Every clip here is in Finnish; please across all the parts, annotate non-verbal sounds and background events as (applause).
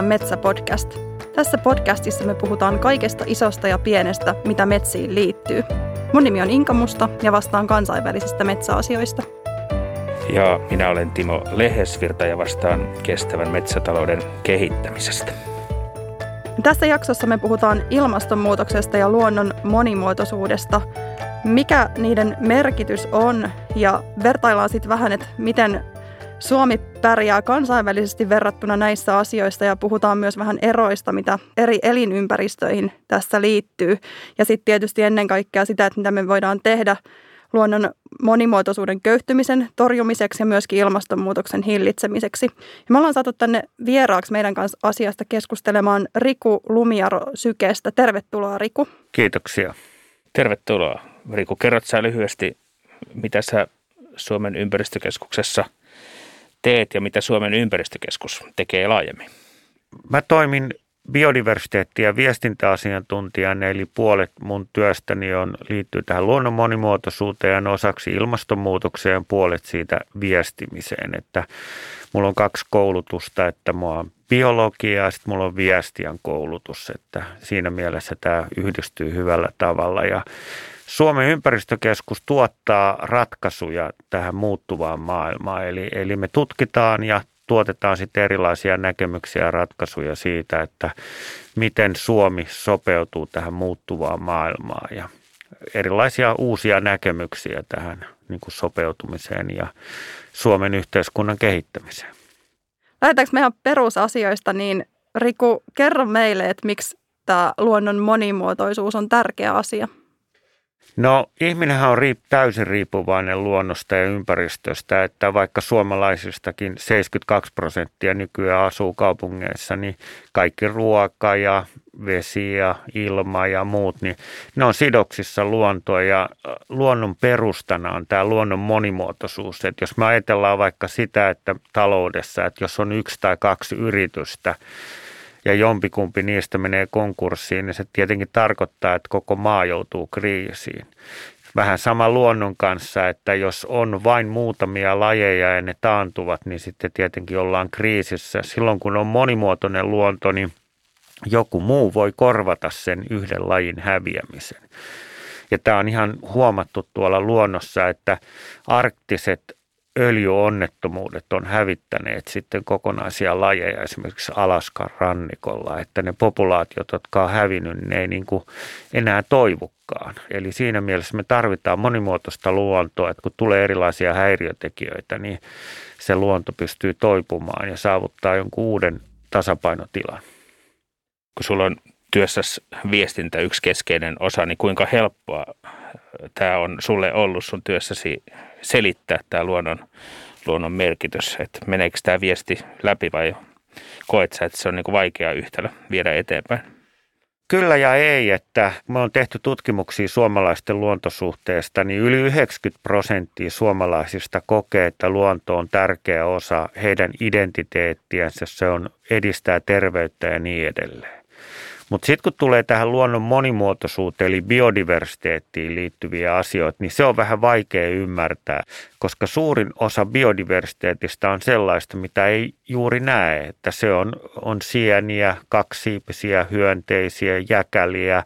UPM Metsä-podcast. Tässä podcastissa me puhutaan kaikesta isosta ja pienestä, mitä metsiin liittyy. Mun nimi on Inka Musta ja vastaan kansainvälisistä metsäasioista. Ja minä olen Timo Lehesvirta ja vastaan kestävän metsätalouden kehittämisestä. Tässä jaksossa me puhutaan ilmastonmuutoksesta ja luonnon monimuotoisuudesta, mikä niiden merkitys on ja vertaillaan sitten vähän, että miten Suomi pärjää kansainvälisesti verrattuna näissä asioissa ja puhutaan myös vähän eroista, mitä eri elinympäristöihin tässä liittyy. Ja sitten tietysti ennen kaikkea sitä, että mitä me voidaan tehdä luonnon monimuotoisuuden köyhtymisen torjumiseksi ja myöskin ilmastonmuutoksen hillitsemiseksi. Ja me ollaan saatu tänne vieraaksi meidän kanssa asiasta keskustelemaan Riku Lumiaro Sykeestä. Tervetuloa Riku. Kiitoksia. Tervetuloa. Riku, kerrot sä lyhyesti, mitä sä Suomen ympäristökeskuksessa – teet ja mitä Suomen ympäristökeskus tekee laajemmin? Mä toimin biodiversiteetti- ja viestintäasiantuntijana, eli puolet mun työstäni on, liittyy tähän luonnon monimuotoisuuteen osaksi ilmastonmuutokseen ja puolet siitä viestimiseen. Että mulla on kaksi koulutusta, että mulla on biologia ja sitten mulla on viestiän koulutus, että siinä mielessä tämä yhdistyy hyvällä tavalla ja Suomen ympäristökeskus tuottaa ratkaisuja tähän muuttuvaan maailmaan. Eli, eli me tutkitaan ja tuotetaan sitten erilaisia näkemyksiä ja ratkaisuja siitä, että miten Suomi sopeutuu tähän muuttuvaan maailmaan ja erilaisia uusia näkemyksiä tähän niin kuin sopeutumiseen ja Suomen yhteiskunnan kehittämiseen. Lähdetäänkö me ihan perusasioista, niin Riku, kerro meille, että miksi tämä luonnon monimuotoisuus on tärkeä asia – No ihminenhän on riip, täysin riippuvainen luonnosta ja ympäristöstä, että vaikka suomalaisistakin 72 prosenttia nykyään asuu kaupungeissa, niin kaikki ruoka ja vesi ja ilma ja muut, niin ne on sidoksissa luontoa ja äh, luonnon perustana on tämä luonnon monimuotoisuus. Että jos me ajatellaan vaikka sitä, että taloudessa, että jos on yksi tai kaksi yritystä, ja jompikumpi niistä menee konkurssiin, niin se tietenkin tarkoittaa, että koko maa joutuu kriisiin. Vähän sama luonnon kanssa, että jos on vain muutamia lajeja ja ne taantuvat, niin sitten tietenkin ollaan kriisissä. Silloin kun on monimuotoinen luonto, niin joku muu voi korvata sen yhden lajin häviämisen. Ja tämä on ihan huomattu tuolla luonnossa, että arktiset öljyonnettomuudet on hävittäneet sitten kokonaisia lajeja esimerkiksi Alaskan rannikolla, että ne populaatiot, jotka on hävinnyt, ne ei niin kuin enää toivukkaan. Eli siinä mielessä me tarvitaan monimuotoista luontoa, että kun tulee erilaisia häiriötekijöitä, niin se luonto pystyy toipumaan ja saavuttaa jonkun uuden tasapainotilan. Kun sulla on työssä viestintä yksi keskeinen osa, niin kuinka helppoa tämä on sulle ollut sun työssäsi selittää tämä luonnon, luonnon merkitys, että meneekö tämä viesti läpi vai koet sä, että se on niin kuin vaikea yhtälö viedä eteenpäin? Kyllä ja ei, että me on tehty tutkimuksia suomalaisten luontosuhteesta, niin yli 90 prosenttia suomalaisista kokee, että luonto on tärkeä osa heidän identiteettiänsä, se on edistää terveyttä ja niin edelleen. Mutta sitten kun tulee tähän luonnon monimuotoisuuteen eli biodiversiteettiin liittyviä asioita, niin se on vähän vaikea ymmärtää, koska suurin osa biodiversiteetistä on sellaista, mitä ei juuri näe, että se on, on sieniä, kaksiipisiä, hyönteisiä, jäkäliä,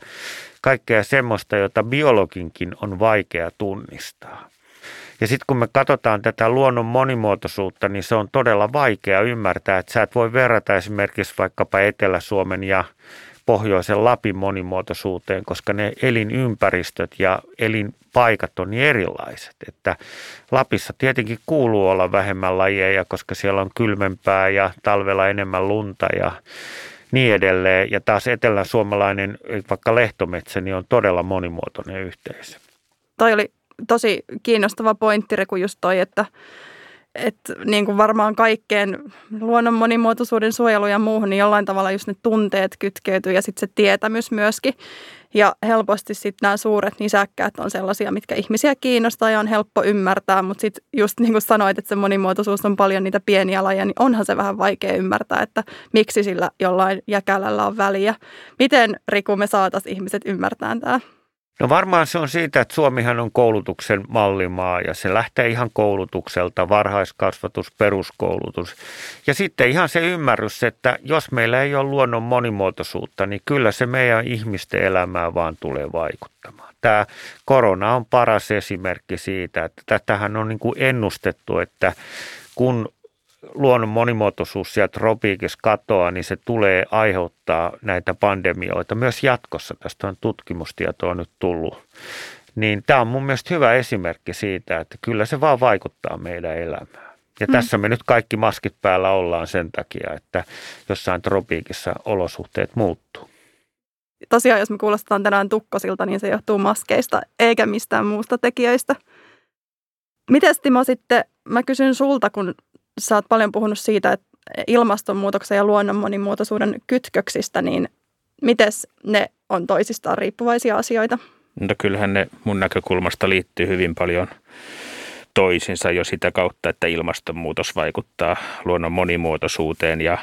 kaikkea semmoista, jota biologinkin on vaikea tunnistaa. Ja sitten kun me katsotaan tätä luonnon monimuotoisuutta, niin se on todella vaikea ymmärtää, että sä et voi verrata esimerkiksi vaikkapa Etelä-Suomen ja pohjoisen Lapin monimuotoisuuteen, koska ne elinympäristöt ja elinpaikat on niin erilaiset. Että Lapissa tietenkin kuuluu olla vähemmän lajeja, koska siellä on kylmempää ja talvella enemmän lunta ja niin edelleen. Ja taas etelä-suomalainen, vaikka lehtometsä, niin on todella monimuotoinen yhteisö. Toi oli tosi kiinnostava pointti, Reku, just toi, että että niin kuin varmaan kaikkeen luonnon monimuotoisuuden suojelu ja muuhun, niin jollain tavalla just ne tunteet kytkeytyy ja sitten se tietämys myöskin. Ja helposti sitten nämä suuret nisäkkäät on sellaisia, mitkä ihmisiä kiinnostaa ja on helppo ymmärtää, mutta sitten just niin kuin sanoit, että se monimuotoisuus on paljon niitä pieniä lajeja, niin onhan se vähän vaikea ymmärtää, että miksi sillä jollain jäkälällä on väliä. Miten Riku me saataisiin ihmiset ymmärtämään tämä? No varmaan se on siitä, että Suomihan on koulutuksen mallimaa ja se lähtee ihan koulutukselta, varhaiskasvatus, peruskoulutus. Ja sitten ihan se ymmärrys, että jos meillä ei ole luonnon monimuotoisuutta, niin kyllä se meidän ihmisten elämää vaan tulee vaikuttamaan. Tämä korona on paras esimerkki siitä, että tätähän on niin kuin ennustettu, että kun luonnon monimuotoisuus sieltä tropiikissa katoaa, niin se tulee aiheuttaa näitä pandemioita myös jatkossa. Tästä on tutkimustietoa nyt tullut. Niin tämä on mun mielestä hyvä esimerkki siitä, että kyllä se vaan vaikuttaa meidän elämään. Ja mm. tässä me nyt kaikki maskit päällä ollaan sen takia, että jossain tropiikissa olosuhteet muuttuu. Tosiaan, jos me kuulostetaan tänään tukkosilta, niin se johtuu maskeista eikä mistään muusta tekijöistä. Miten Timo sitten, mä kysyn sulta, kun sä oot paljon puhunut siitä, että ilmastonmuutoksen ja luonnon monimuotoisuuden kytköksistä, niin miten ne on toisistaan riippuvaisia asioita? No kyllähän ne mun näkökulmasta liittyy hyvin paljon toisinsa jo sitä kautta, että ilmastonmuutos vaikuttaa luonnon monimuotoisuuteen ja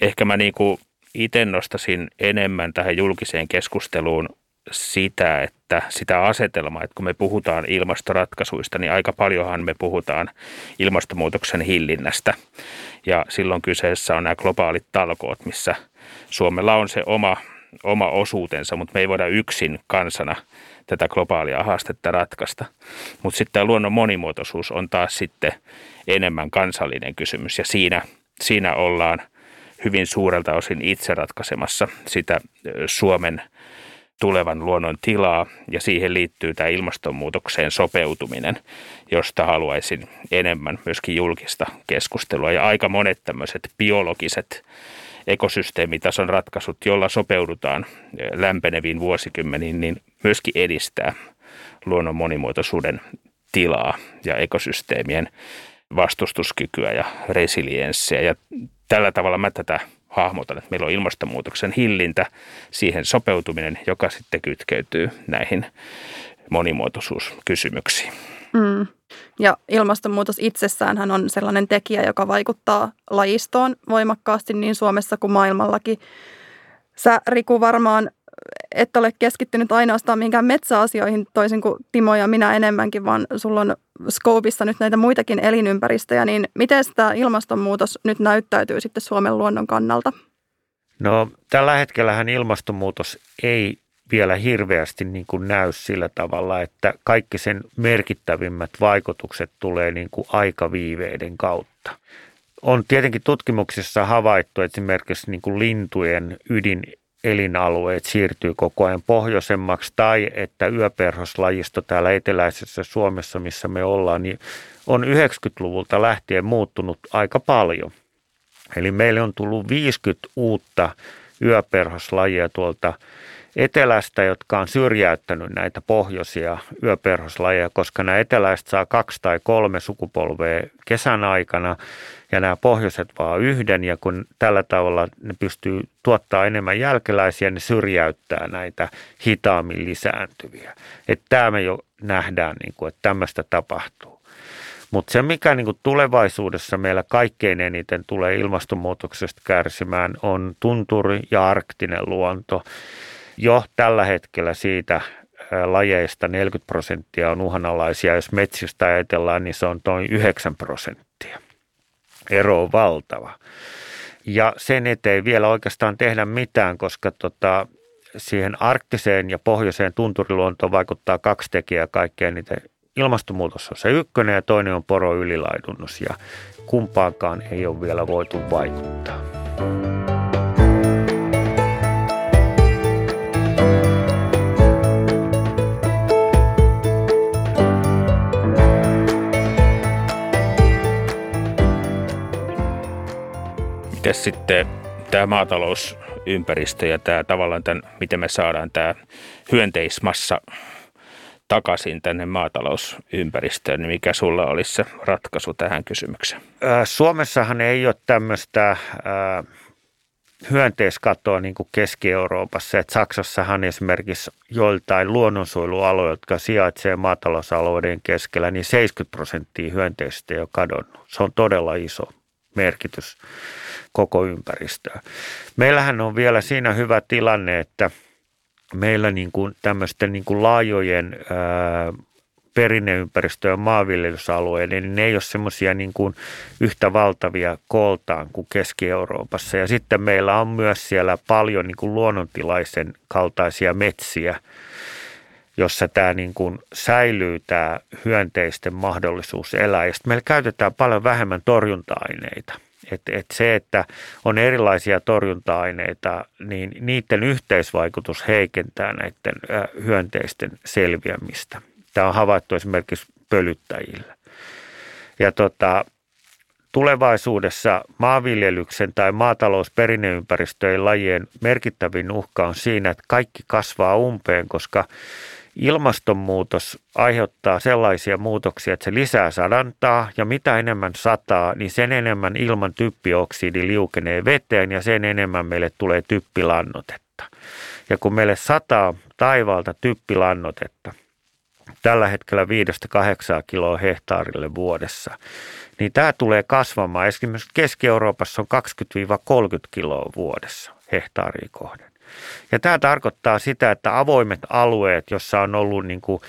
ehkä mä niin kuin itse nostasin enemmän tähän julkiseen keskusteluun sitä, että sitä asetelmaa, että kun me puhutaan ilmastoratkaisuista, niin aika paljonhan me puhutaan ilmastonmuutoksen hillinnästä. Ja silloin kyseessä on nämä globaalit talkoot, missä Suomella on se oma, oma osuutensa, mutta me ei voida yksin kansana tätä globaalia haastetta ratkaista. Mutta sitten tämä luonnon monimuotoisuus on taas sitten enemmän kansallinen kysymys ja siinä, siinä ollaan hyvin suurelta osin itse ratkaisemassa sitä Suomen – tulevan luonnon tilaa ja siihen liittyy tämä ilmastonmuutokseen sopeutuminen, josta haluaisin enemmän myöskin julkista keskustelua. Ja aika monet tämmöiset biologiset ekosysteemitason ratkaisut, joilla sopeudutaan lämpeneviin vuosikymmeniin, niin myöskin edistää luonnon monimuotoisuuden tilaa ja ekosysteemien vastustuskykyä ja resilienssiä. Ja tällä tavalla mä tätä hahmotan, että meillä on ilmastonmuutoksen hillintä, siihen sopeutuminen, joka sitten kytkeytyy näihin monimuotoisuuskysymyksiin. Mm. Ja ilmastonmuutos itsessään on sellainen tekijä, joka vaikuttaa lajistoon voimakkaasti niin Suomessa kuin maailmallakin. Sä Riku varmaan et ole keskittynyt ainoastaan mihinkään metsäasioihin toisin kuin Timo ja minä enemmänkin, vaan sulla on Scopeissa nyt näitä muitakin elinympäristöjä, niin miten tämä ilmastonmuutos nyt näyttäytyy sitten Suomen luonnon kannalta? No tällä hetkellähän ilmastonmuutos ei vielä hirveästi niin kuin näy sillä tavalla, että kaikki sen merkittävimmät vaikutukset tulee niin kuin aikaviiveiden kautta. On tietenkin tutkimuksissa havaittu esimerkiksi niin kuin lintujen ydin elinalueet siirtyy koko ajan pohjoisemmaksi tai että yöperhoslajisto täällä eteläisessä Suomessa, missä me ollaan, niin on 90-luvulta lähtien muuttunut aika paljon. Eli meille on tullut 50 uutta yöperhoslajia tuolta etelästä, jotka on syrjäyttänyt näitä pohjoisia yöperhoslajeja, koska nämä eteläiset saa kaksi tai kolme sukupolvea kesän aikana ja nämä pohjoiset vaan yhden ja kun tällä tavalla ne pystyy tuottaa enemmän jälkeläisiä, ne syrjäyttää näitä hitaammin lisääntyviä. Että tämä me jo nähdään, niin kuin, että tämmöistä tapahtuu. Mutta se, mikä niin tulevaisuudessa meillä kaikkein eniten tulee ilmastonmuutoksesta kärsimään, on tunturi ja arktinen luonto. Jo tällä hetkellä siitä lajeista 40 prosenttia on uhanalaisia. Jos metsistä ajatellaan, niin se on noin 9 prosenttia. Ero on valtava. Ja sen eteen vielä oikeastaan tehdä mitään, koska tota, siihen arktiseen ja pohjoiseen tunturiluontoon vaikuttaa kaksi tekijää kaikkein niitä. Ilmastonmuutos on se ykkönen ja toinen on poroylilaidunnus ja kumpaankaan ei ole vielä voitu vaikuttaa. Miten sitten tämä maatalousympäristö ja tämä tavallaan tämän, miten me saadaan tämä hyönteismassa takaisin tänne maatalousympäristöön, niin mikä sulla olisi se ratkaisu tähän kysymykseen? Suomessahan ei ole tämmöistä hyönteiskatoa niin kuin Keski-Euroopassa. Et Saksassahan esimerkiksi joiltain luonnonsuojelualoja, jotka sijaitsee maatalousalueiden keskellä, niin 70 prosenttia hyönteistä jo kadonnut. Se on todella iso merkitys koko ympäristöä. Meillähän on vielä siinä hyvä tilanne, että meillä niin kuin tämmöisten niin kuin laajojen ää, perinneympäristö- ja maanviljelysalueiden, niin ne ei ole semmoisia niin kuin yhtä valtavia kooltaan kuin Keski-Euroopassa. Ja sitten meillä on myös siellä paljon niin kuin luonnontilaisen kaltaisia metsiä, jossa tämä niin kuin säilyy tämä hyönteisten mahdollisuus elää. Ja meillä käytetään paljon vähemmän torjunta-aineita. Et, et se, että on erilaisia torjunta-aineita, niin niiden yhteisvaikutus heikentää näiden hyönteisten selviämistä. Tämä on havaittu esimerkiksi pölyttäjillä. Ja tota, tulevaisuudessa maanviljelyksen tai maatalousperinneympäristöjen lajien merkittävin uhka on siinä, että kaikki kasvaa umpeen, koska ilmastonmuutos aiheuttaa sellaisia muutoksia, että se lisää sadantaa ja mitä enemmän sataa, niin sen enemmän ilman typpioksidi liukenee veteen ja sen enemmän meille tulee typpilannotetta. Ja kun meille sataa taivaalta typpilannotetta, tällä hetkellä 5-8 kiloa hehtaarille vuodessa, niin tämä tulee kasvamaan. Esimerkiksi Keski-Euroopassa on 20-30 kiloa vuodessa hehtaariin kohden. Ja tämä tarkoittaa sitä, että avoimet alueet, jossa on ollut niin kuin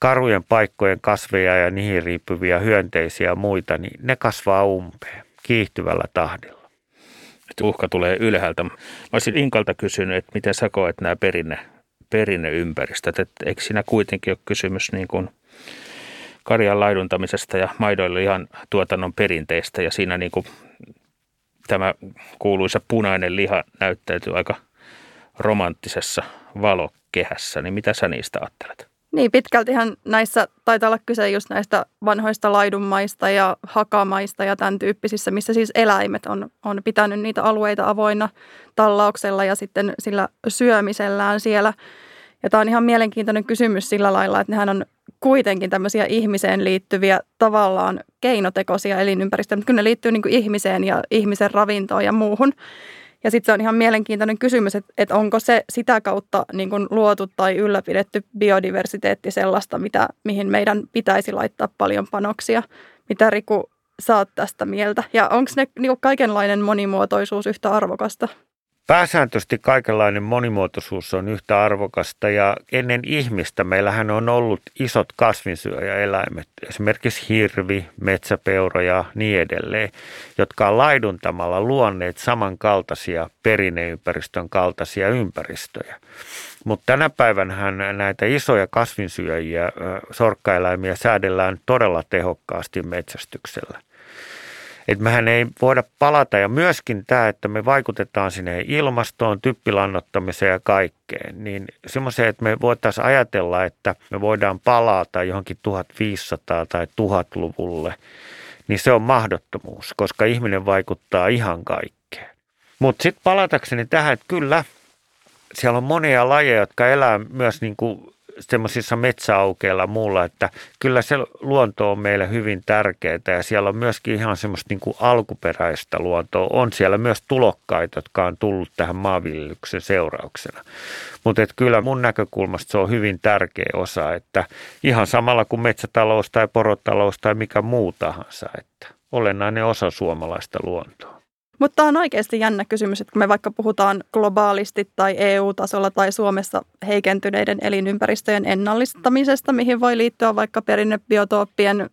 karujen paikkojen kasveja ja niihin riippuvia hyönteisiä ja muita, niin ne kasvaa umpeen kiihtyvällä tahdilla. Uhka tulee ylhäältä. Mä olisin Inkalta kysynyt, että miten sä koet nämä perinne, perinneympäristöt, että eikö siinä kuitenkin ole kysymys niin kuin karjan laiduntamisesta ja maidoille ihan tuotannon perinteistä ja siinä niin kuin tämä kuuluisa punainen liha näyttäytyy aika romanttisessa valokehässä, niin mitä sä niistä ajattelet? Niin, pitkältihän näissä taitaa olla kyse just näistä vanhoista laidunmaista ja hakamaista ja tämän tyyppisissä, missä siis eläimet on, on pitänyt niitä alueita avoinna tallauksella ja sitten sillä syömisellään siellä. Ja tämä on ihan mielenkiintoinen kysymys sillä lailla, että nehän on kuitenkin tämmöisiä ihmiseen liittyviä tavallaan keinotekoisia elinympäristöjä, mutta kyllä ne liittyy niin ihmiseen ja ihmisen ravintoon ja muuhun. Ja sitten se on ihan mielenkiintoinen kysymys, että, että onko se sitä kautta niin kuin luotu tai ylläpidetty biodiversiteetti sellaista, mitä, mihin meidän pitäisi laittaa paljon panoksia. Mitä Riku saat tästä mieltä? Ja onko ne niin kaikenlainen monimuotoisuus yhtä arvokasta? Pääsääntöisesti kaikenlainen monimuotoisuus on yhtä arvokasta ja ennen ihmistä meillähän on ollut isot kasvinsyöjäeläimet, esimerkiksi hirvi, metsäpeura ja niin edelleen, jotka on laiduntamalla luonneet samankaltaisia perinneympäristön kaltaisia ympäristöjä. Mutta tänä päivänä näitä isoja kasvinsyöjiä, sorkkaeläimiä säädellään todella tehokkaasti metsästyksellä – että mehän ei voida palata ja myöskin tämä, että me vaikutetaan sinne ilmastoon, typpilannottamiseen ja kaikkeen, niin semmoiseen, että me voitaisiin ajatella, että me voidaan palata johonkin 1500 tai 1000-luvulle, niin se on mahdottomuus, koska ihminen vaikuttaa ihan kaikkeen. Mutta sitten palatakseni tähän, että kyllä siellä on monia lajeja, jotka elää myös niin kuin semmoisissa metsäaukeilla muulla, että kyllä se luonto on meille hyvin tärkeää ja siellä on myöskin ihan semmoista niin kuin alkuperäistä luontoa. On siellä myös tulokkaita, jotka on tullut tähän maanviljelyksen seurauksena. Mutta kyllä mun näkökulmasta se on hyvin tärkeä osa, että ihan samalla kuin metsätalous tai porotalous tai mikä muu tahansa, että olennainen osa suomalaista luontoa. Mutta tämä on oikeasti jännä kysymys, että kun me vaikka puhutaan globaalisti tai EU-tasolla tai Suomessa heikentyneiden elinympäristöjen ennallistamisesta, mihin voi liittyä vaikka perinnebiotooppien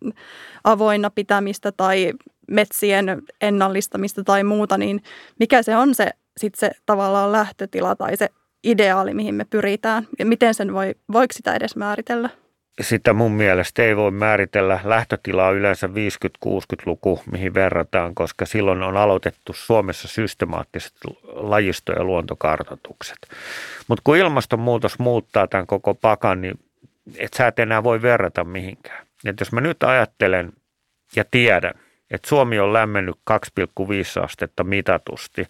avoinna pitämistä tai metsien ennallistamista tai muuta, niin mikä se on se sitten se tavallaan lähtötila tai se ideaali, mihin me pyritään ja miten sen voi, voiko sitä edes määritellä? Sitä mun mielestä ei voi määritellä lähtötilaa yleensä 50-60-luku, mihin verrataan, koska silloin on aloitettu Suomessa systemaattiset lajisto- ja luontokartoitukset. Mutta kun ilmastonmuutos muuttaa tämän koko pakan, niin et sä et enää voi verrata mihinkään. Et jos mä nyt ajattelen ja tiedän, että Suomi on lämmennyt 2,5 astetta mitatusti,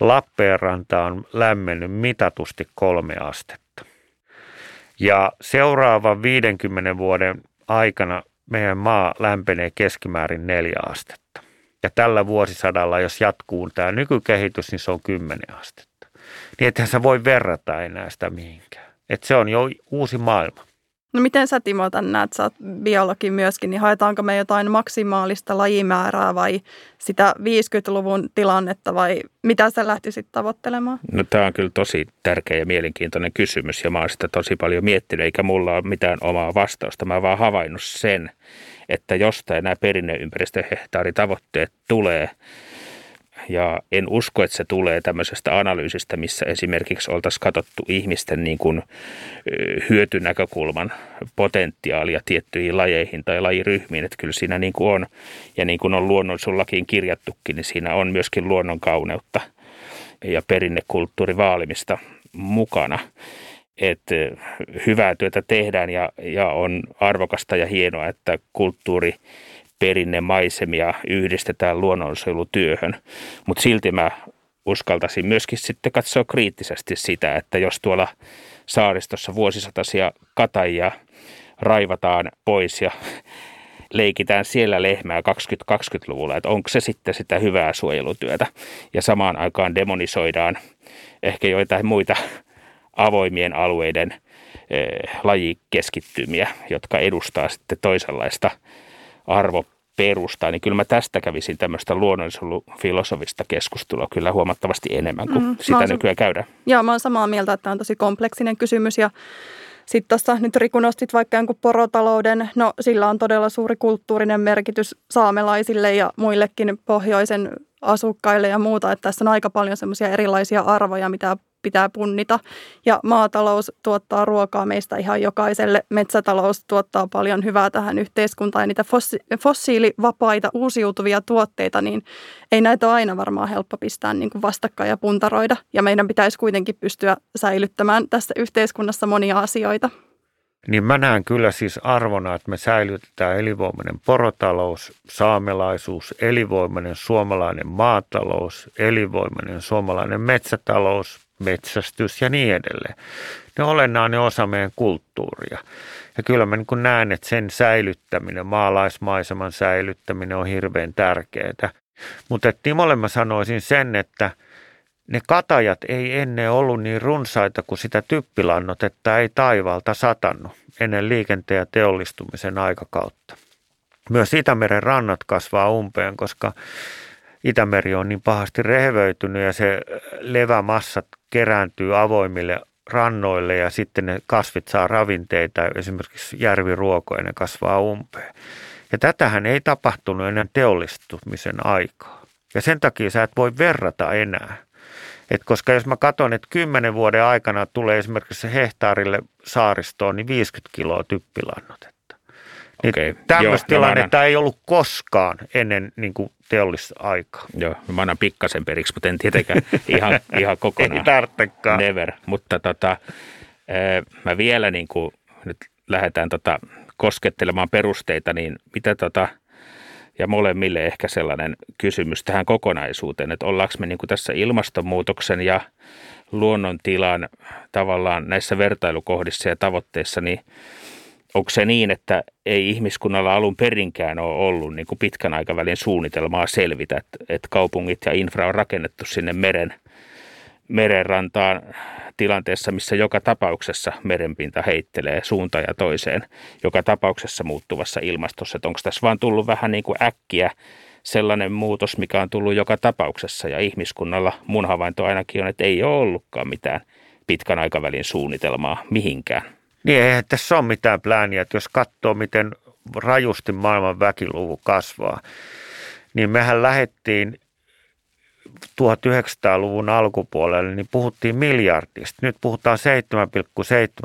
Lappeenranta on lämmennyt mitatusti kolme astetta ja seuraavan 50 vuoden aikana meidän maa lämpenee keskimäärin neljä astetta. Ja tällä vuosisadalla, jos jatkuu tämä nykykehitys, niin se on 10 astetta. Niin ethän sä voi verrata enää sitä mihinkään. Että se on jo uusi maailma. No miten sä Timo tämän näet, sä oot biologi myöskin, niin haetaanko me jotain maksimaalista lajimäärää vai sitä 50-luvun tilannetta vai mitä sä lähtisit tavoittelemaan? No tämä on kyllä tosi tärkeä ja mielenkiintoinen kysymys ja mä oon sitä tosi paljon miettinyt eikä mulla ole mitään omaa vastausta. Mä oon vaan havainnut sen, että jostain nämä perinneympäristöhehtaaritavoitteet tulee – ja en usko, että se tulee tämmöisestä analyysistä, missä esimerkiksi oltaisiin katsottu ihmisten niin kuin hyötynäkökulman potentiaalia tiettyihin lajeihin tai lajiryhmiin. Että kyllä siinä niin kuin on, ja niin kuin on luonnonsullakin kirjattukin, niin siinä on myöskin luonnon kauneutta ja perinnekulttuuri vaalimista mukana. Että hyvää työtä tehdään ja, ja on arvokasta ja hienoa, että kulttuuri – perinnemaisemia yhdistetään luonnonsuojelutyöhön. Mutta silti mä uskaltaisin myöskin sitten katsoa kriittisesti sitä, että jos tuolla saaristossa vuosisataisia katajia raivataan pois ja leikitään siellä lehmää 2020-luvulla, että onko se sitten sitä hyvää suojelutyötä. Ja samaan aikaan demonisoidaan ehkä joitain muita avoimien alueiden eh, lajikeskittymiä, jotka edustaa sitten toisenlaista arvoperustaa, niin kyllä mä tästä kävisin tämmöistä luonnonsuojelufilosofista keskustelua kyllä huomattavasti enemmän kuin mm, sitä nykyään käydään. Joo, mä oon samaa mieltä, että tämä on tosi kompleksinen kysymys ja sitten tuossa nyt Riku nostit vaikka jonkun porotalouden, no sillä on todella suuri kulttuurinen merkitys saamelaisille ja muillekin pohjoisen asukkaille ja muuta, että tässä on aika paljon semmoisia erilaisia arvoja, mitä pitää punnita. Ja maatalous tuottaa ruokaa meistä ihan jokaiselle. Metsätalous tuottaa paljon hyvää tähän yhteiskuntaan ja niitä fossi- fossiilivapaita uusiutuvia tuotteita, niin ei näitä ole aina varmaan helppo pistää niin kuin vastakkain ja puntaroida. Ja meidän pitäisi kuitenkin pystyä säilyttämään tässä yhteiskunnassa monia asioita. Niin mä näen kyllä siis arvona, että me säilytetään elinvoimainen porotalous, saamelaisuus, elinvoimainen suomalainen maatalous, elinvoimainen suomalainen metsätalous, metsästys ja niin edelleen. Ne olennainen osa meidän kulttuuria. Ja kyllä mä niin näen, että sen säilyttäminen, maalaismaiseman säilyttäminen on hirveän tärkeää. Mutta Timolle mä sanoisin sen, että ne katajat ei ennen ollut niin runsaita kuin sitä typpilannotetta ei taivaalta satannut ennen liikenteen ja teollistumisen aikakautta. Myös Itämeren rannat kasvaa umpeen, koska Itämeri on niin pahasti rehevöitynyt ja se levämassat kerääntyy avoimille rannoille ja sitten ne kasvit saa ravinteita, esimerkiksi järviruokoja, ja ne kasvaa umpeen. Ja tätähän ei tapahtunut ennen teollistumisen aikaa. Ja sen takia sä et voi verrata enää. Et koska jos mä katson, että kymmenen vuoden aikana tulee esimerkiksi hehtaarille saaristoon, niin 50 kiloa typpilannotetta. Niin okay. Tämmöistä tilannetta annan... ei ollut koskaan ennen niin kuin teollisaikaa. Joo, mä annan pikkasen periksi, mutta en tietenkään (laughs) ihan, ihan kokonaan. ei tarvitsekaan. Never. Mutta tota, mä vielä niin kuin, nyt lähdetään tota, koskettelemaan perusteita, niin mitä tota, ja molemmille ehkä sellainen kysymys tähän kokonaisuuteen, että ollaanko me niin kuin tässä ilmastonmuutoksen ja luonnontilan tavallaan näissä vertailukohdissa ja tavoitteissa, niin onko se niin, että ei ihmiskunnalla alun perinkään ole ollut niin kuin pitkän aikavälin suunnitelmaa selvitä, että, että kaupungit ja infra on rakennettu sinne meren, merenrantaan tilanteessa, missä joka tapauksessa merenpinta heittelee suuntaan ja toiseen, joka tapauksessa muuttuvassa ilmastossa. Että onko tässä vaan tullut vähän niin kuin äkkiä sellainen muutos, mikä on tullut joka tapauksessa ja ihmiskunnalla mun havainto ainakin on, että ei ole ollutkaan mitään pitkän aikavälin suunnitelmaa mihinkään. Niin eihän tässä ole mitään plääniä, että jos katsoo miten rajusti maailman väkiluvu kasvaa, niin mehän lähettiin 1900-luvun alkupuolelle, niin puhuttiin miljardista. Nyt puhutaan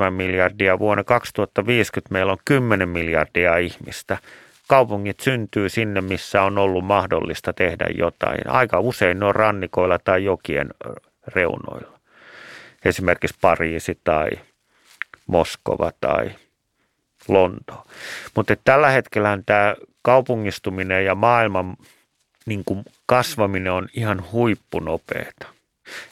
7,7 miljardia. Vuonna 2050 meillä on 10 miljardia ihmistä. Kaupungit syntyy sinne, missä on ollut mahdollista tehdä jotain. Aika usein ne on rannikoilla tai jokien reunoilla. Esimerkiksi Pariisi tai Moskova tai Lonto. Mutta tällä hetkellä tämä kaupungistuminen ja maailman niin kuin kasvaminen on ihan huippunopeeta.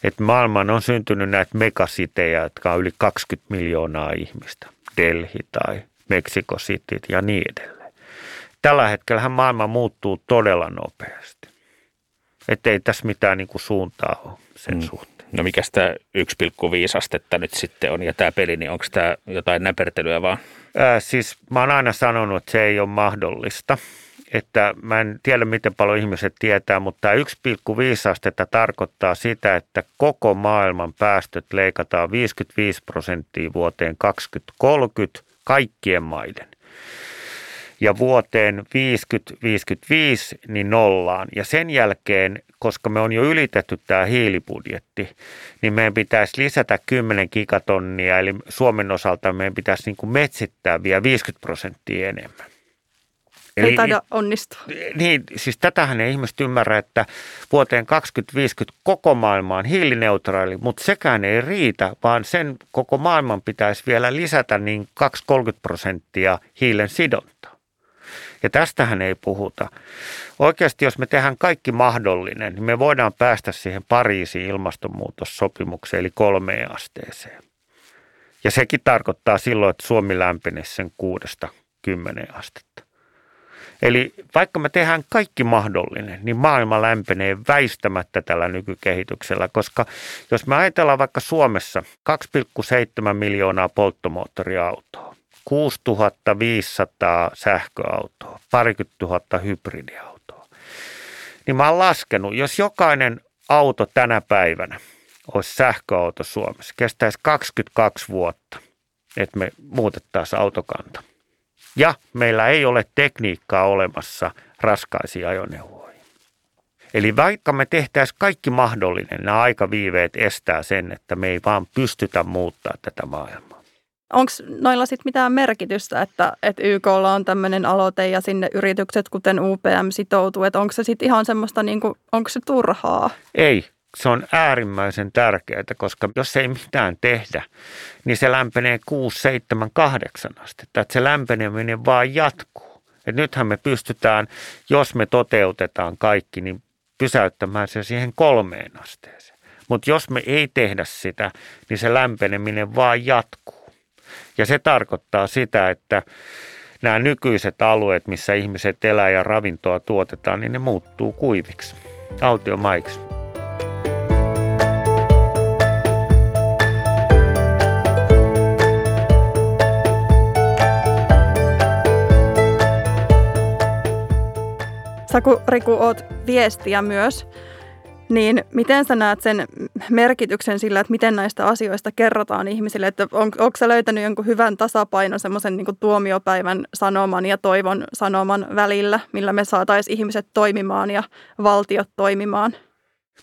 Et maailmaan on syntynyt näitä megasitejä, jotka on yli 20 miljoonaa ihmistä. Delhi tai Mexico City ja niin edelleen. Tällä hetkellä maailma muuttuu todella nopeasti. Että ei tässä mitään niin kuin suuntaa ole sen mm. suhteen. No mikä tämä 1,5 astetta nyt sitten on ja tämä peli, niin onko tämä jotain näpertelyä vaan? Ää, siis mä oon aina sanonut, että se ei ole mahdollista. Että mä en tiedä, miten paljon ihmiset tietää, mutta tämä 1,5 astetta tarkoittaa sitä, että koko maailman päästöt leikataan 55 prosenttia vuoteen 2030 kaikkien maiden ja vuoteen 50-55 niin nollaan. Ja sen jälkeen, koska me on jo ylitetty tämä hiilibudjetti, niin meidän pitäisi lisätä 10 gigatonnia, eli Suomen osalta meidän pitäisi niin kuin metsittää vielä 50 prosenttia enemmän. Eli, ei taida onnistua. Niin, siis tätähän ei ihmiset ymmärrä, että vuoteen 2050 koko maailma on hiilineutraali, mutta sekään ei riitä, vaan sen koko maailman pitäisi vielä lisätä niin 2-30 prosenttia hiilen sidontaa. Ja tästähän ei puhuta. Oikeasti, jos me tehdään kaikki mahdollinen, niin me voidaan päästä siihen Pariisin ilmastonmuutossopimukseen, eli kolmeen asteeseen. Ja sekin tarkoittaa silloin, että Suomi lämpenisi sen kuudesta kymmeneen astetta. Eli vaikka me tehdään kaikki mahdollinen, niin maailma lämpenee väistämättä tällä nykykehityksellä, koska jos me ajatellaan vaikka Suomessa 2,7 miljoonaa polttomoottoriautoa, 6500 sähköautoa, parikymmentä tuhatta hybridiautoa. Niin mä oon laskenut, jos jokainen auto tänä päivänä olisi sähköauto Suomessa, kestäisi 22 vuotta, että me muutettaisiin autokanta. Ja meillä ei ole tekniikkaa olemassa raskaisiin ajoneuvoihin. Eli vaikka me tehtäisiin kaikki mahdollinen, nämä aikaviiveet estää sen, että me ei vaan pystytä muuttaa tätä maailmaa. Onko noilla sitten mitään merkitystä, että, että YKlla on tämmöinen aloite ja sinne yritykset, kuten UPM, sitoutuu, että onko se sitten ihan semmoista, niin kuin, onko se turhaa? Ei, se on äärimmäisen tärkeää, koska jos ei mitään tehdä, niin se lämpenee 6, 7, 8 astetta. Että se lämpeneminen vaan jatkuu. Et nythän me pystytään, jos me toteutetaan kaikki, niin pysäyttämään se siihen kolmeen asteeseen. Mutta jos me ei tehdä sitä, niin se lämpeneminen vaan jatkuu. Ja se tarkoittaa sitä, että nämä nykyiset alueet, missä ihmiset elää ja ravintoa tuotetaan, niin ne muuttuu kuiviksi, autiomaiksi. Sä kun Riku oot viestiä myös, niin miten sä näet sen merkityksen sillä, että miten näistä asioista kerrotaan ihmisille? Että on, onko sä löytänyt jonkun hyvän tasapainon semmoisen niin tuomiopäivän sanoman ja toivon sanoman välillä, millä me saataisiin ihmiset toimimaan ja valtiot toimimaan?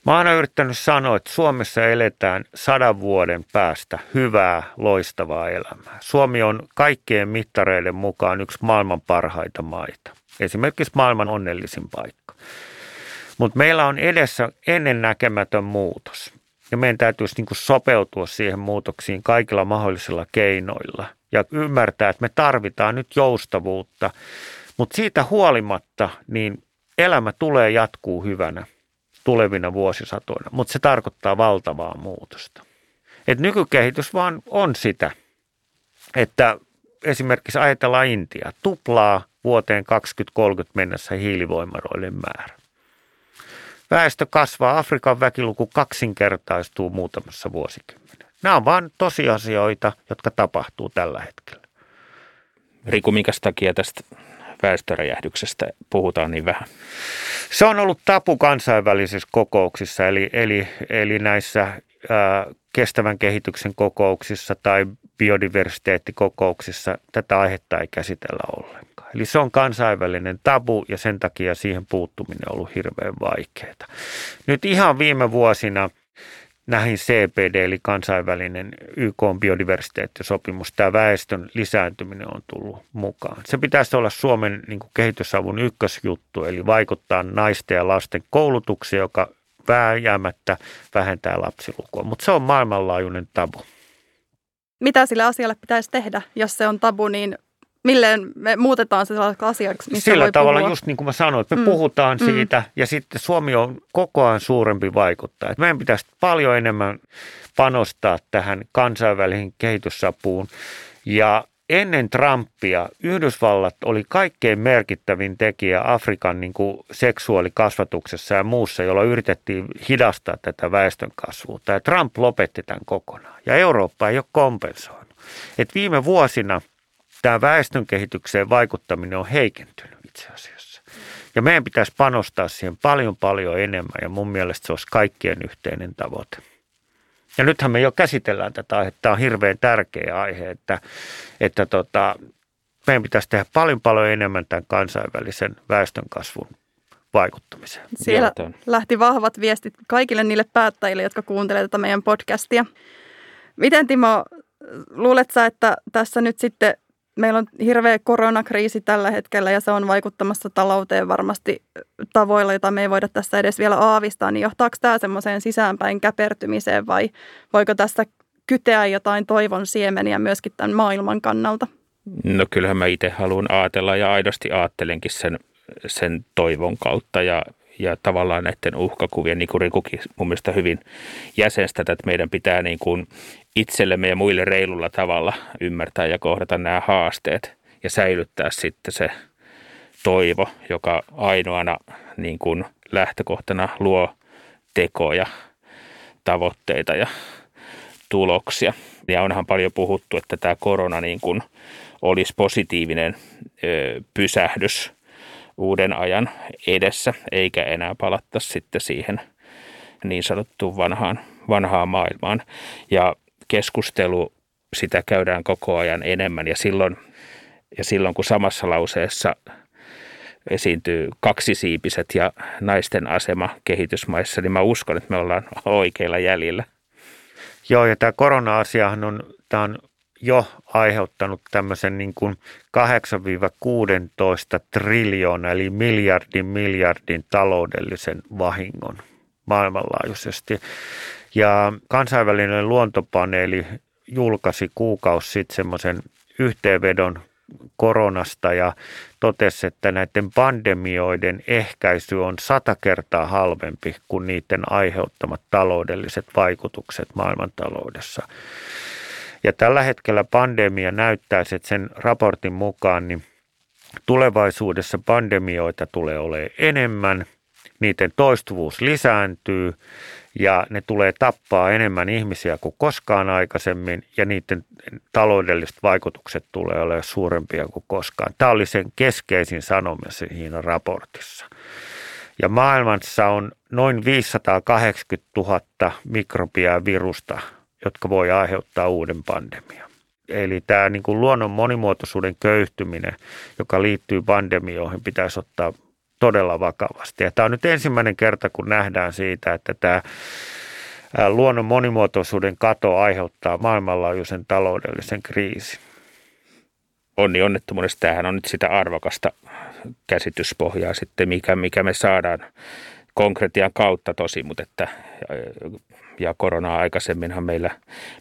Mä oon yrittänyt sanoa, että Suomessa eletään sadan vuoden päästä hyvää, loistavaa elämää. Suomi on kaikkien mittareiden mukaan yksi maailman parhaita maita. Esimerkiksi maailman onnellisin paikka. Mutta meillä on edessä ennennäkemätön muutos. Ja meidän täytyisi niin sopeutua siihen muutoksiin kaikilla mahdollisilla keinoilla ja ymmärtää, että me tarvitaan nyt joustavuutta. Mutta siitä huolimatta, niin elämä tulee jatkuu hyvänä tulevina vuosisatoina, mutta se tarkoittaa valtavaa muutosta. Et nykykehitys vaan on sitä, että esimerkiksi ajatellaan Intia, tuplaa vuoteen 2030 mennessä hiilivoimaroiden määrä. Väestö kasvaa, Afrikan väkiluku kaksinkertaistuu muutamassa vuosikymmenessä. Nämä on vain tosiasioita, jotka tapahtuu tällä hetkellä. Riku, minkä takia tästä väestöräjähdyksestä puhutaan niin vähän? Se on ollut tapu kansainvälisissä kokouksissa, eli, eli, eli näissä ää, kestävän kehityksen kokouksissa tai biodiversiteettikokouksissa tätä aihetta ei käsitellä ollenkaan. Eli se on kansainvälinen tabu ja sen takia siihen puuttuminen on ollut hirveän vaikeaa. Nyt ihan viime vuosina näihin CPD eli kansainvälinen YK biodiversiteettisopimus, tämä väestön lisääntyminen on tullut mukaan. Se pitäisi olla Suomen niin kuin kehitysavun ykkösjuttu, eli vaikuttaa naisten ja lasten koulutukseen, joka vääjäämättä vähentää lapsilukua, mutta se on maailmanlaajuinen tabu. Mitä sille asialle pitäisi tehdä, jos se on tabu, niin milleen me muutetaan se asiaksi, missä Sillä voi tavalla, puhua. just niin kuin mä sanoin, että me mm. puhutaan mm. siitä ja sitten Suomi on koko ajan suurempi vaikuttaja. Meidän pitäisi paljon enemmän panostaa tähän kansainväliseen kehitysapuun ja ennen Trumpia Yhdysvallat oli kaikkein merkittävin tekijä Afrikan niin kuin seksuaalikasvatuksessa ja muussa, jolla yritettiin hidastaa tätä väestönkasvua. Ja Trump lopetti tämän kokonaan ja Eurooppa ei ole kompensoinut. Et viime vuosina tämä väestönkehitykseen vaikuttaminen on heikentynyt itse asiassa. Ja meidän pitäisi panostaa siihen paljon paljon enemmän ja mun mielestä se olisi kaikkien yhteinen tavoite. Ja nythän me jo käsitellään tätä aihetta. Tämä on hirveän tärkeä aihe, että, että tota, meidän pitäisi tehdä paljon paljon enemmän tämän kansainvälisen väestönkasvun vaikuttamiseen. Siellä lähti vahvat viestit kaikille niille päättäjille, jotka kuuntelevat tätä meidän podcastia. Miten Timo, luulet sä, että tässä nyt sitten meillä on hirveä koronakriisi tällä hetkellä ja se on vaikuttamassa talouteen varmasti tavoilla, joita me ei voida tässä edes vielä aavistaa, niin johtaako tämä semmoiseen sisäänpäin käpertymiseen vai voiko tässä kyteä jotain toivon siemeniä myöskin tämän maailman kannalta? No kyllähän mä itse haluan ajatella ja aidosti ajattelenkin sen, sen toivon kautta ja, ja tavallaan näiden uhkakuvien, niin kuin Rikukin mun mielestä hyvin jäsenstä, että meidän pitää niin kuin itsellemme ja muille reilulla tavalla ymmärtää ja kohdata nämä haasteet ja säilyttää sitten se toivo, joka ainoana niin kuin lähtökohtana luo tekoja, tavoitteita ja tuloksia. Ja onhan paljon puhuttu, että tämä korona niin kuin olisi positiivinen ö, pysähdys uuden ajan edessä, eikä enää palatta sitten siihen niin sanottuun vanhaan, vanhaan maailmaan. Ja keskustelu, sitä käydään koko ajan enemmän ja silloin, ja silloin kun samassa lauseessa esiintyy kaksisiipiset ja naisten asema kehitysmaissa, niin mä uskon, että me ollaan oikeilla jäljillä. Joo, ja tämä korona-asiahan on, tämä on jo aiheuttanut tämmöisen niin kuin 8-16 triljoona eli miljardin miljardin taloudellisen vahingon maailmanlaajuisesti. Ja kansainvälinen luontopaneeli julkaisi kuukausi sitten semmoisen yhteenvedon koronasta ja totesi, että näiden pandemioiden ehkäisy on sata kertaa halvempi kuin niiden aiheuttamat taloudelliset vaikutukset maailmantaloudessa. Ja tällä hetkellä pandemia näyttäisi, että sen raportin mukaan niin tulevaisuudessa pandemioita tulee olemaan enemmän, niiden toistuvuus lisääntyy ja ne tulee tappaa enemmän ihmisiä kuin koskaan aikaisemmin ja niiden taloudelliset vaikutukset tulee olemaan suurempia kuin koskaan. Tämä oli sen keskeisin sanoma siinä raportissa. Ja maailmassa on noin 580 000 mikrobia ja virusta, jotka voi aiheuttaa uuden pandemian. Eli tämä niin kuin luonnon monimuotoisuuden köyhtyminen, joka liittyy pandemioihin, pitäisi ottaa todella vakavasti. Ja tämä on nyt ensimmäinen kerta, kun nähdään siitä, että tämä luonnon monimuotoisuuden kato aiheuttaa maailmanlaajuisen taloudellisen kriisin. Onni onnettomuudesta. Tämähän on nyt sitä arvokasta käsityspohjaa sitten, mikä, mikä me saadaan konkretian kautta tosi, mutta että ja aikaisemminhan meillä,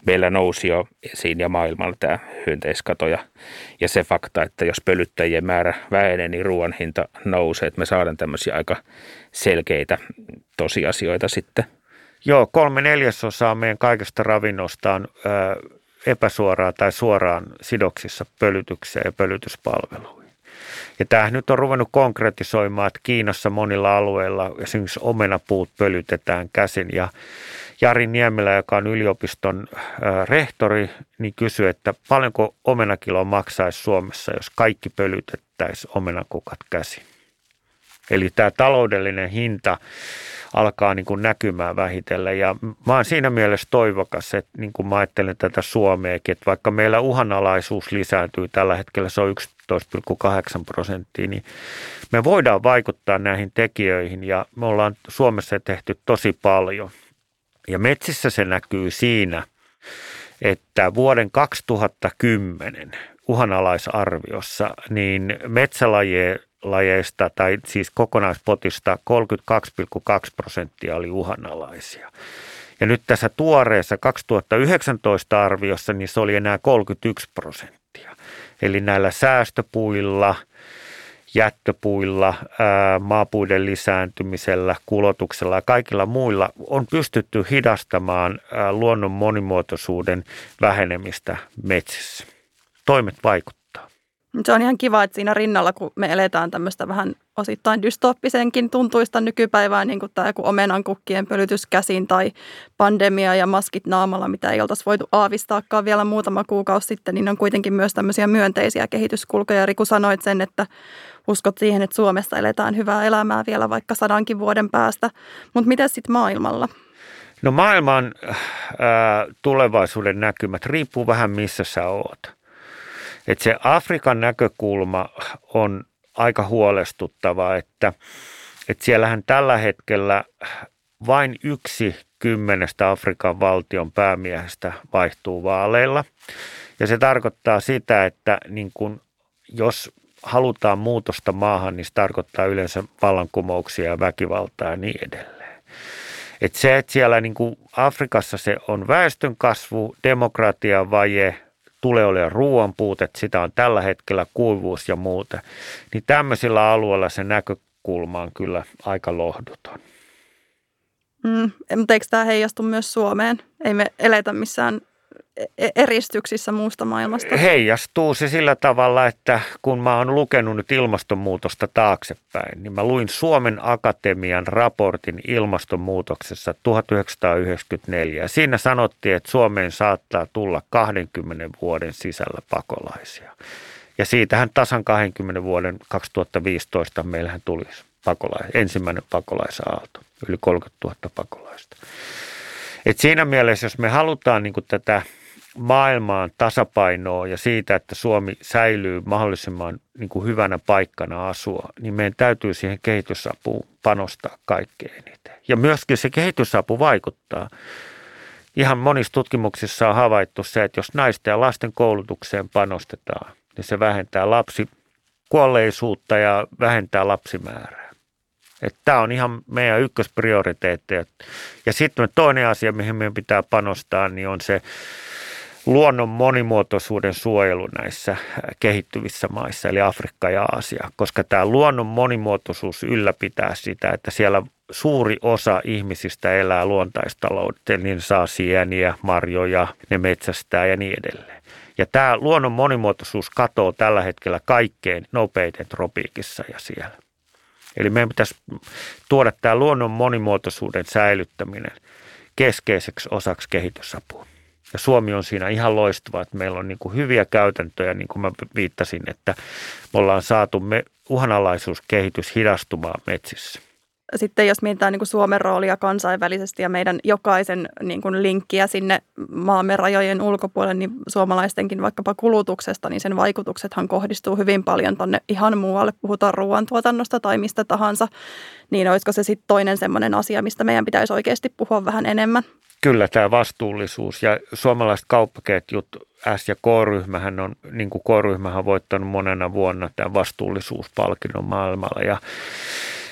meillä nousi jo esiin ja maailmalla tämä hyönteiskato ja, ja se fakta, että jos pölyttäjien määrä vähenee, niin ruoan hinta nousee, että me saadaan tämmöisiä aika selkeitä tosiasioita sitten. Joo, kolme neljäsosaa meidän kaikesta ravinnosta on ö, epäsuoraan tai suoraan sidoksissa pölytykseen ja pölytyspalveluihin. Ja tämä nyt on ruvennut konkretisoimaan, että Kiinassa monilla alueilla esimerkiksi omenapuut pölytetään käsin ja Jari Niemelä, joka on yliopiston rehtori, niin kysyi, että paljonko omenakilo maksaisi Suomessa, jos kaikki pölytettäisiin omenakukat käsin. Eli tämä taloudellinen hinta alkaa niin kuin näkymään vähitellen. Ja mä oon siinä mielessä toivokas, että niin kuin mä ajattelen tätä Suomeakin, että vaikka meillä uhanalaisuus lisääntyy tällä hetkellä, se on 11,8 prosenttia, niin me voidaan vaikuttaa näihin tekijöihin ja me ollaan Suomessa tehty tosi paljon – ja metsissä se näkyy siinä, että vuoden 2010 uhanalaisarviossa niin metsälajeista tai siis kokonaispotista 32,2 prosenttia oli uhanalaisia. Ja nyt tässä tuoreessa 2019 arviossa niin se oli enää 31 prosenttia. Eli näillä säästöpuilla – jättöpuilla, maapuiden lisääntymisellä, kulotuksella ja kaikilla muilla on pystytty hidastamaan luonnon monimuotoisuuden vähenemistä metsissä. toimet vaikuttaa. Se on ihan kiva, että siinä rinnalla, kun me eletään tämmöistä vähän osittain dystoppisenkin tuntuista nykypäivää, niin kuin tämä joku omenankukkien pölytys käsin tai pandemia ja maskit naamalla, mitä ei oltaisi voitu aavistaakaan vielä muutama kuukausi sitten, niin on kuitenkin myös tämmöisiä myönteisiä kehityskulkuja. Riku sanoit sen, että uskot siihen, että Suomessa eletään hyvää elämää vielä vaikka sadankin vuoden päästä. Mutta miten sitten maailmalla? No maailman äh, tulevaisuuden näkymät riippuu vähän missä sä oot. Et se Afrikan näkökulma on aika huolestuttava, että, että siellähän tällä hetkellä vain yksi kymmenestä Afrikan valtion päämiehestä vaihtuu vaaleilla. Ja se tarkoittaa sitä, että niin kun, jos halutaan muutosta maahan, niin se tarkoittaa yleensä vallankumouksia ja väkivaltaa ja niin edelleen. Et se, että siellä niin kuin Afrikassa se on väestön kasvu, demokratian vaje, tulee olemaan ruoan puute, sitä on tällä hetkellä kuivuus ja muuta, niin tämmöisillä alueilla se näkökulma on kyllä aika lohduton. Mm, mutta eikö tämä heijastu myös Suomeen? Ei me eletä missään eristyksissä muusta maailmasta? Heijastuu se sillä tavalla, että kun mä oon lukenut nyt ilmastonmuutosta taaksepäin, niin mä luin Suomen Akatemian raportin ilmastonmuutoksessa 1994. Siinä sanottiin, että Suomeen saattaa tulla 20 vuoden sisällä pakolaisia. Ja siitähän tasan 20 vuoden 2015 meillähän tuli pakolais, ensimmäinen pakolaisaalto, yli 30 000 pakolaista. Et siinä mielessä, jos me halutaan niin tätä maailmaan tasapainoa ja siitä, että Suomi säilyy mahdollisimman niin kuin hyvänä paikkana asua, niin meidän täytyy siihen kehitysapuun panostaa kaikkein eniten. Ja myöskin se kehitysapu vaikuttaa. Ihan monissa tutkimuksissa on havaittu se, että jos naisten ja lasten koulutukseen panostetaan, niin se vähentää lapsikuolleisuutta ja vähentää lapsimäärää. Tämä on ihan meidän ykkösprioriteetti. Ja sitten toinen asia, mihin meidän pitää panostaa, niin on se luonnon monimuotoisuuden suojelu näissä kehittyvissä maissa, eli Afrikka ja Aasia, koska tämä luonnon monimuotoisuus ylläpitää sitä, että siellä suuri osa ihmisistä elää luontaistaloutta, niin saa sieniä, marjoja, ne metsästää ja niin edelleen. Ja tämä luonnon monimuotoisuus katoo tällä hetkellä kaikkein nopeiten tropiikissa ja siellä. Eli meidän pitäisi tuoda tämä luonnon monimuotoisuuden säilyttäminen keskeiseksi osaksi kehitysapua. Ja Suomi on siinä ihan loistava, että meillä on niin kuin hyviä käytäntöjä, niin kuin mä viittasin, että me ollaan saatu me uhanalaisuuskehitys hidastumaan metsissä. Sitten jos mietitään niin kuin Suomen roolia kansainvälisesti ja meidän jokaisen niin kuin linkkiä sinne maamme rajojen ulkopuolelle, niin suomalaistenkin vaikkapa kulutuksesta, niin sen vaikutuksethan kohdistuu hyvin paljon tuonne ihan muualle. Puhutaan ruoantuotannosta tai mistä tahansa, niin olisiko se sitten toinen semmoinen asia, mistä meidän pitäisi oikeasti puhua vähän enemmän? Kyllä tämä vastuullisuus ja suomalaiset kauppaketjut S- ja K-ryhmähän on, niin kuin K-ryhmähän on voittanut monena vuonna tämän vastuullisuuspalkinnon maailmalla ja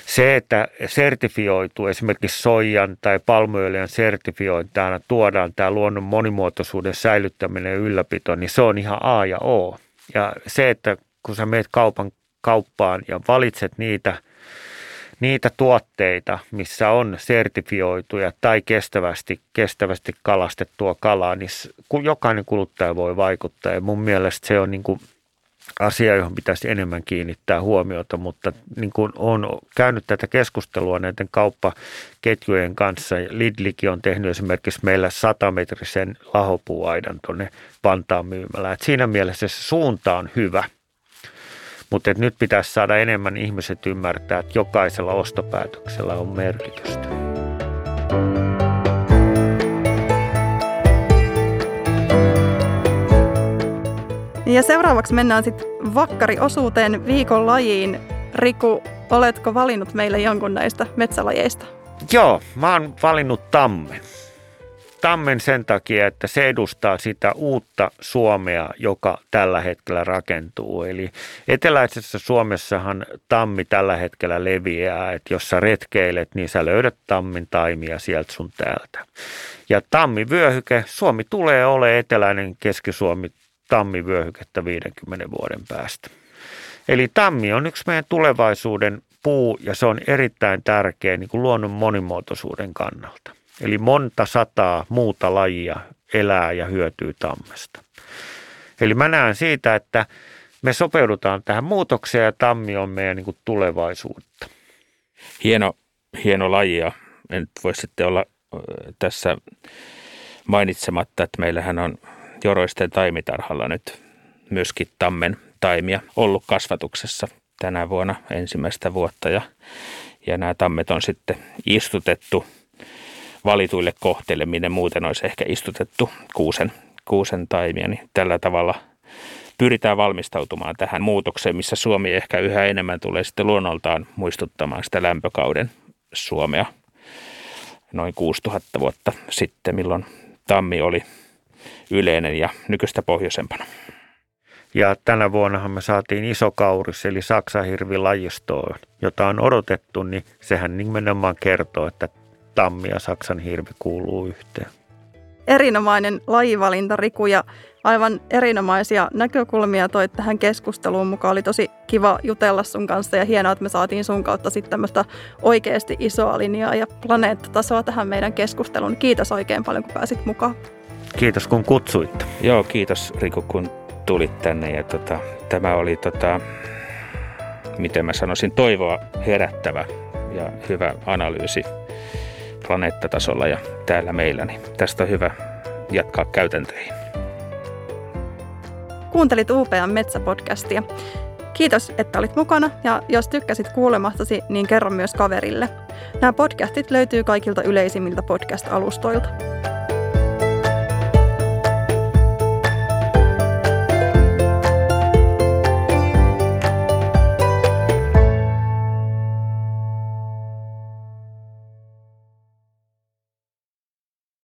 se, että sertifioitu esimerkiksi soijan tai palmuöljyn sertifiointina tuodaan tämä luonnon monimuotoisuuden säilyttäminen ja ylläpito, niin se on ihan A ja O. Ja se, että kun sä meet kaupan kauppaan ja valitset niitä – niitä tuotteita, missä on sertifioituja tai kestävästi, kestävästi kalastettua kalaa, niin jokainen kuluttaja voi vaikuttaa. Ja mun mielestä se on niin kuin asia, johon pitäisi enemmän kiinnittää huomiota, mutta niin kuin on käynyt tätä keskustelua näiden kauppaketjujen kanssa. Lidlikin on tehnyt esimerkiksi meillä 100-metrisen lahopuuaidan tuonne Vantaan myymälään. siinä mielessä se suunta on hyvä – mutta nyt pitäisi saada enemmän ihmiset ymmärtää, että jokaisella ostopäätöksellä on merkitystä. Ja seuraavaksi mennään sitten vakkariosuuteen viikon lajiin. Riku, oletko valinnut meille jonkun näistä metsälajeista? Joo, mä oon valinnut tammen tammen sen takia, että se edustaa sitä uutta Suomea, joka tällä hetkellä rakentuu. Eli eteläisessä Suomessahan tammi tällä hetkellä leviää, että jos sä retkeilet, niin sä löydät tammin taimia sieltä sun täältä. Ja tammivyöhyke, Suomi tulee olemaan eteläinen Keski-Suomi tammivyöhykettä 50 vuoden päästä. Eli tammi on yksi meidän tulevaisuuden puu ja se on erittäin tärkeä niin kuin luonnon monimuotoisuuden kannalta. Eli monta sataa muuta lajia elää ja hyötyy tammesta. Eli mä näen siitä, että me sopeudutaan tähän muutokseen ja tammi on meidän niin tulevaisuutta. Hieno, hieno laji ja en voi sitten olla tässä mainitsematta, että meillähän on Joroisten taimitarhalla nyt myöskin tammen taimia ollut kasvatuksessa tänä vuonna ensimmäistä vuotta ja, ja nämä tammet on sitten istutettu valituille kohteille, minne muuten olisi ehkä istutettu kuusen, kuusen taimia, niin tällä tavalla pyritään valmistautumaan tähän muutokseen, missä Suomi ehkä yhä enemmän tulee sitten luonnoltaan muistuttamaan sitä lämpökauden Suomea noin 6000 vuotta sitten, milloin tammi oli yleinen ja nykyistä pohjoisempana. Ja tänä vuonnahan me saatiin iso kauris, eli saksahirvilajistoon, jota on odotettu, niin sehän nimenomaan kertoo, että tammi ja saksan hirvi kuuluu yhteen. Erinomainen lajivalinta, Riku, ja aivan erinomaisia näkökulmia toi tähän keskusteluun mukaan. Oli tosi kiva jutella sun kanssa ja hienoa, että me saatiin sun kautta sitten tämmöistä oikeasti isoa linjaa ja planeettatasoa tähän meidän keskusteluun. Kiitos oikein paljon, kun pääsit mukaan. Kiitos, kun kutsuitte. Joo, kiitos Riku, kun tulit tänne. Ja tota, tämä oli, tota, miten mä sanoisin, toivoa herättävä ja hyvä analyysi planeettatasolla ja täällä meillä. Niin tästä on hyvä jatkaa käytäntöihin. Kuuntelit UPM Metsäpodcastia. Kiitos, että olit mukana ja jos tykkäsit kuulemastasi, niin kerro myös kaverille. Nämä podcastit löytyy kaikilta yleisimmiltä podcast-alustoilta.